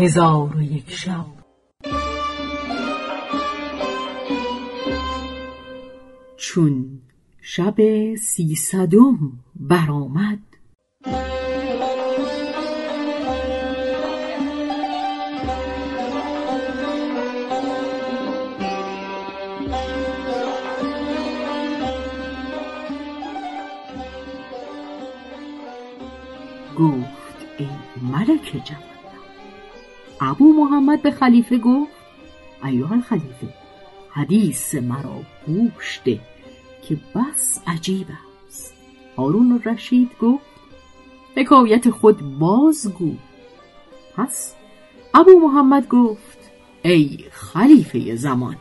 هزار و یک شب. چون شب سیصدم برآمد. گفت ای ملک جوان ابو محمد به خلیفه گفت ایوه خلیفه حدیث مرا گوش ده که بس عجیب است. هارون رشید گفت حکایت خود بازگو. پس ابو محمد گفت ای خلیفه زمان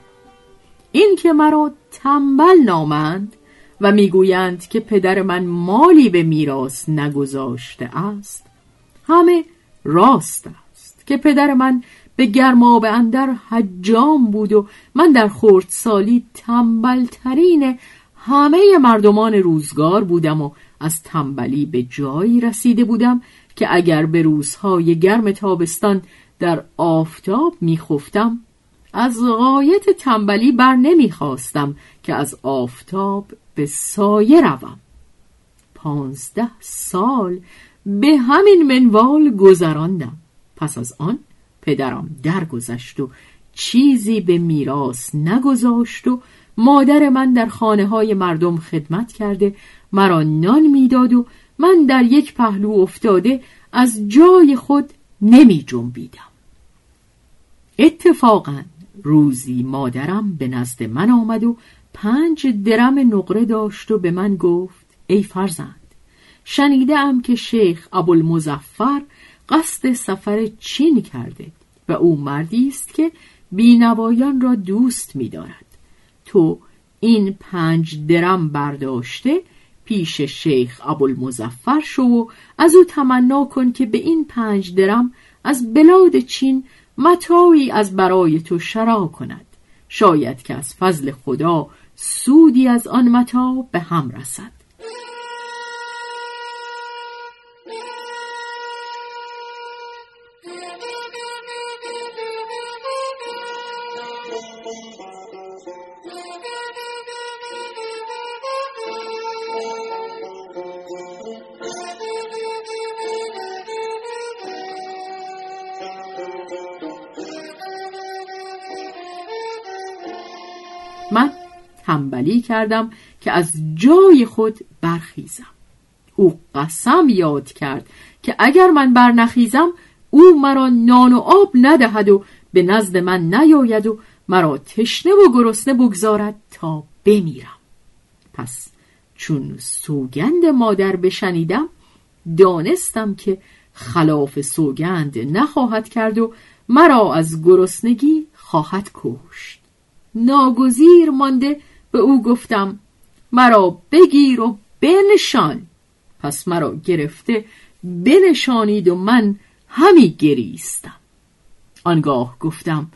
این که مرا تنبل نامند و می‌گویند که پدر من مالی به میراث نگذاشته است همه راست است. که پدر من به گرماب اندر حجام بود و من در خردسالی تنبلترین همه مردمان روزگار بودم و از تنبلی به جایی رسیده بودم که اگر به روزهای گرم تابستان در آفتاب میخفتم از غایت تنبلی بر نمی‌خواستم که از آفتاب به سایه روم. پانزده سال به همین منوال گذراندم. پس از آن پدرم درگذشت و چیزی به میراث نگذاشت و مادر من در خانه های مردم خدمت کرده مرا نان می‌داد و من در یک پهلو افتاده از جای خود نمی جنبیدم اتفاقا روزی مادرم به نزد من آمد و پنج درم نقره داشت و به من گفت ای فرزند شنیده ام که شیخ ابوالمظفر قصد سفر چین کرده و او مردی است که بینوایان را دوست می‌دارد. تو این پنج درم برداشته پیش شیخ ابوالمظفر شو و از او تمنا کن که به این پنج درم از بلاد چین متاعی از برای تو شرا کند. شاید که از فضل خدا سودی از آن متاع به هم رسد. تنبلی کردم که از جای خود برخیزم. او قسم یاد کرد که اگر من برنخیزم او مرا نان و آب ندهد و به نزد من نیاید و مرا تشنه و گرسنه بگذارد تا بمیرم. پس چون سوگند مادر بشنیدم دانستم که خلاف سوگند نخواهد کرد و مرا از گرسنگی خواهد کشت. ناگزیر مانده به او گفتم مرا بگیر و بنشان. پس مرا گرفته بنشانید و من همی گریستم. آنگاه گفتم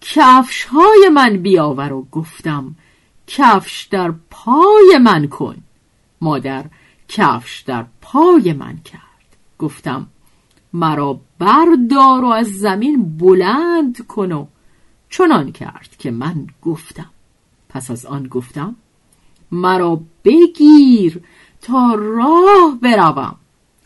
کفش های من بیاور و گفتم کفش در پای من کن. مادر کفش در پای من کرد. گفتم مرا بردار و از زمین بلند کن و چنان کرد که من گفتم. پس از آن گفتم مرا بگیر تا راه بروم.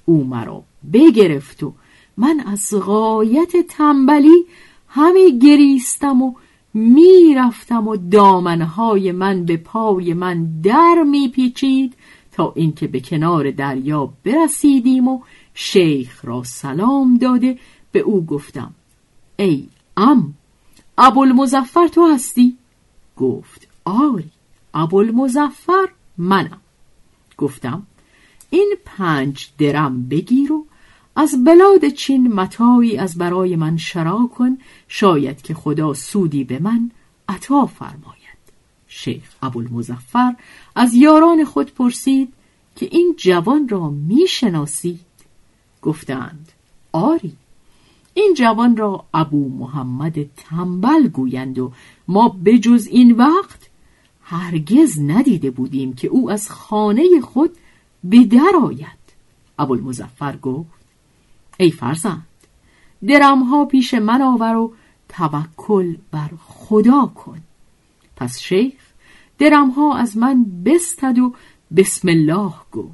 او مرا بگرفت و من از غایت تنبلی همه گریستم و می‌رفتم و دامنهای من به پای من در میپیچید تا اینکه به کنار دریا برسیدیم و شیخ را سلام داده. به او گفتم ای ام ابوالمظفر تو هستی؟ گفت آری ابوالمظفر منم. گفتم این پنج درم بگیر و از بلاد چین متاعی از برای من شرا کن شاید که خدا سودی به من عطا فرماید. شیخ ابوالمظفر از یاران خود پرسید که این جوان را می‌شناسید گفتند آری. این جوان را ابو محمد تنبل گویند و ما بجز این وقت هرگز ندیده بودیم که او از خانه خود به در آید. ابوالمظفر گفت ای فرزند درمها پیش من آور و توکل بر خدا کن. پس شیخ درمها از من بستد و بسم الله گفت.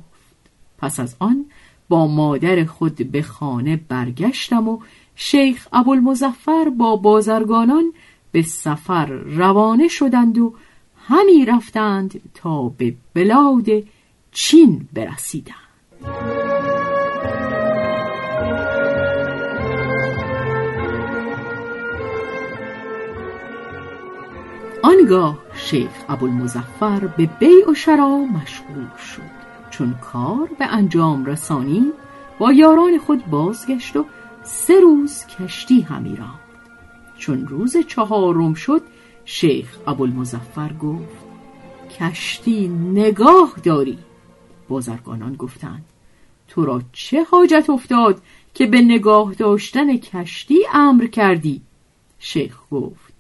پس از آن با مادر خود به خانه برگشتم و شیخ ابوالمظفر با بازرگانان به سفر روانه شدند و همی رفتند تا به بلاد چین برسیدند. آنگاه شیخ ابوالمظفر به بیع و شرا مشغول شد. چون کار به انجام رسانی با یاران خود بازگشت و سه روز کشتی همی راند. چون روز چهارم شد شیخ ابوالمظفر گفت کشتی نگاه داری بازرگانان گفتند تو را چه حاجت افتاد که به نگاه داشتن کشتی امر کردی شیخ گفت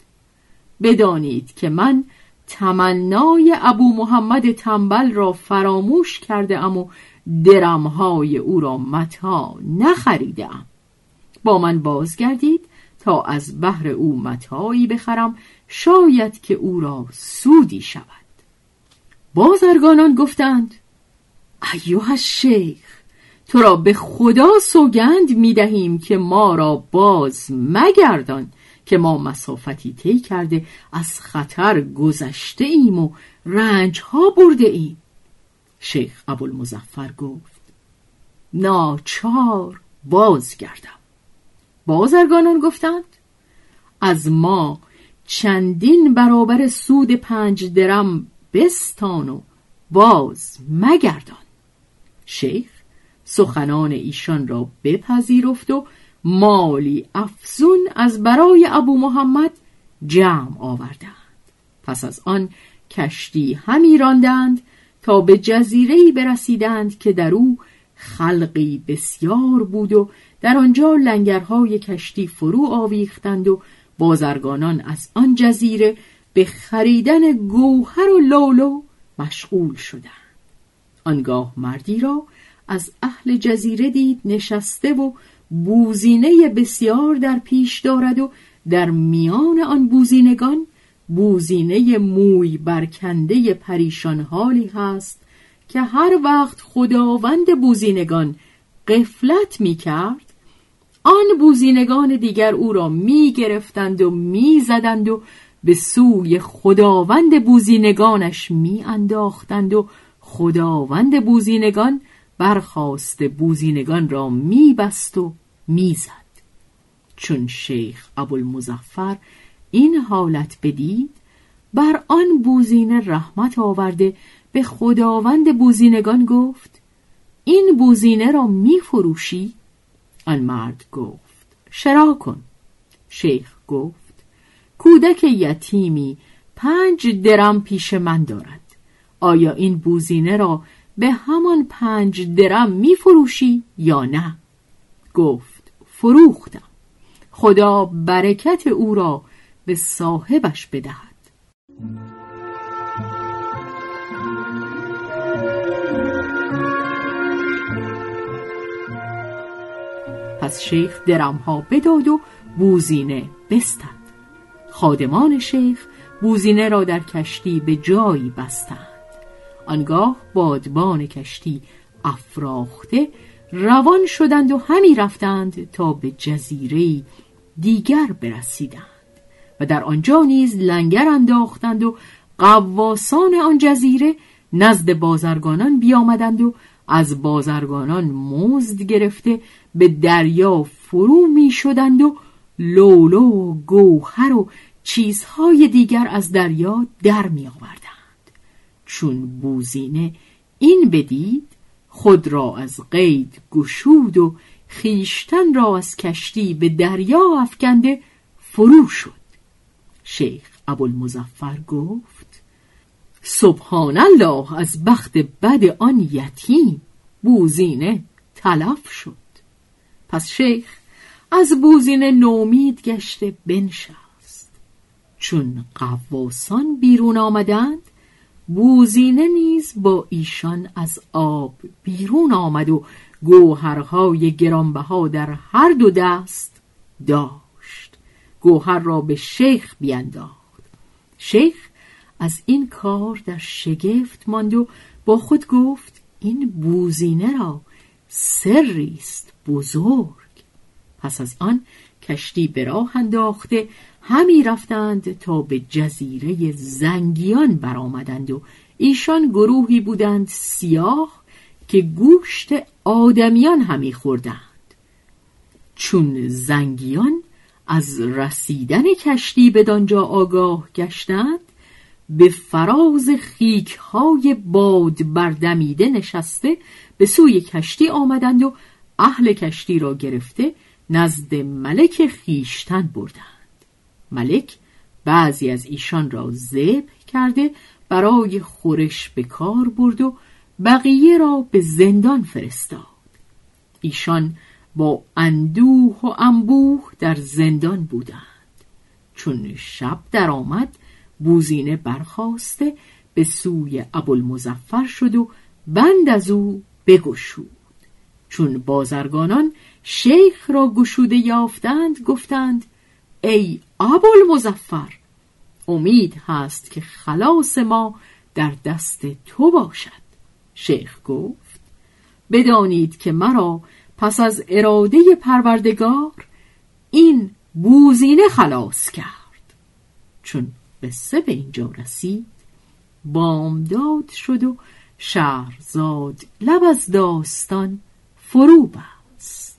بدانید که من تمنای ابو محمد تنبل را فراموش کرده ام و درمهای او را متا نخریده ام. با من بازگردید تا از بحر او متایی بخرم شاید که او را سودی شود. بازرگانان گفتند ایوه شیخ تو را به خدا سوگند می دهیم که ما را باز مگردان که ما مسافتی طی کرده از خطر گذشته ایم و رنج ها برده ایم. شیخ ابوالمظفر گفت ناچار بازگردم. بازرگانان گفتند از ما چندین برابر سود پنج درم بستان و باز مگردان. شیخ سخنان ایشان را بپذیرفت و مالی افزون از برای ابو محمد جمع آوردند. پس از آن کشتی همی راندند تا به جزیره‌ای برسیدند که در او خلقی بسیار بود و در آنجا لنگرهای کشتی فرو آویختند و بازرگانان از آن جزیره به خریدن گوهر و لولو مشغول شدند. آنگاه مردی را از اهل جزیره دید نشسته و بوزینه بسیار در پیش دارد و در میان آن بوزینگان بوزینه موی برکنده پریشان حالی هست که هر وقت خداوند بوزینگان قفلت می کرد آن بوزینگان دیگر او را می گرفتند و می زدند و به سوی خداوند بوزینگانش می انداختند و خداوند بوزینگان برخواست بوزینگان را میبست و می‌زد. چون شیخ ابوالمظفر این حالت بدید بر آن بوزینه رحمت آورده به خداوند بوزینگان گفت این بوزینه را میفروشی؟ آن مرد گفت شرا کن. شیخ گفت کودک یتیمی پنج درم پیش من دارد. آیا این بوزینه را به همان پنج درم می فروشی یا نه؟ گفت فروختم. خدا برکت او را به صاحبش بدهد. پس شیخ درمها بداد و بوزینه بستد خادمان شیخ بوزینه را در کشتی به جایی بستند. آنگاه بادبان کشتی افراخته روان شدند و همی رفتند تا به جزیره دیگر برسیدند و در آنجا نیز لنگر انداختند و قواسان آن جزیره نزد بازرگانان بیامدند و از بازرگانان مزد گرفته به دریا فرو می شدند و لولو و گوهر و چیزهای دیگر از دریا در می آوردند چون بوزینه این بدید خود را از قید گشود و خیشتن را از کشتی به دریا افکنده فرو شد. شیخ ابوالمظفر گفت سبحان الله از بخت بد آن یتیم. بوزینه تلف شد. پس شیخ از بوزینه نومید گشته بنشست. چون قواسان بیرون آمدند بوزینه نیز با ایشان از آب بیرون آمد و گوهرهای گرانبها در هر دو دست داشت. گوهر را به شیخ بینداخت. شیخ از این کار در شگفت ماند و با خود گفت این بوزینه را سری است بزرگ. پس از آن کشتی به راه انداخته همی رفتند تا به جزیره زنگیان برآمدند و ایشان گروهی بودند سیاه که گوشت آدمیان همی خوردند. چون زنگیان از رسیدن کشتی به دانجا آگاه گشتند به فراز خیک های باد بردمیده نشسته به سوی کشتی آمدند و اهل کشتی را گرفته نزد ملک خیشتن بردند. ملک بعضی از ایشان را ذبح کرده برای خورش به کار برد و بقیه را به زندان فرستاد. ایشان با اندوه و انبوه در زندان بودند. چون شب درآمد بوزینه برخواسته به سوی ابوالمظفر شد و بند از او بگشود. چون بازرگانان شیخ را گشوده یافتند گفتند ای ابوالمظفر امید هست که خلاص ما در دست تو باشد. شیخ گفت بدانید که مرا پس از اراده پروردگار این بوزینه خلاص کرد. چون قصه به اینجا رسید. بامداد شد و شهرزاد لب از داستان فرو بست.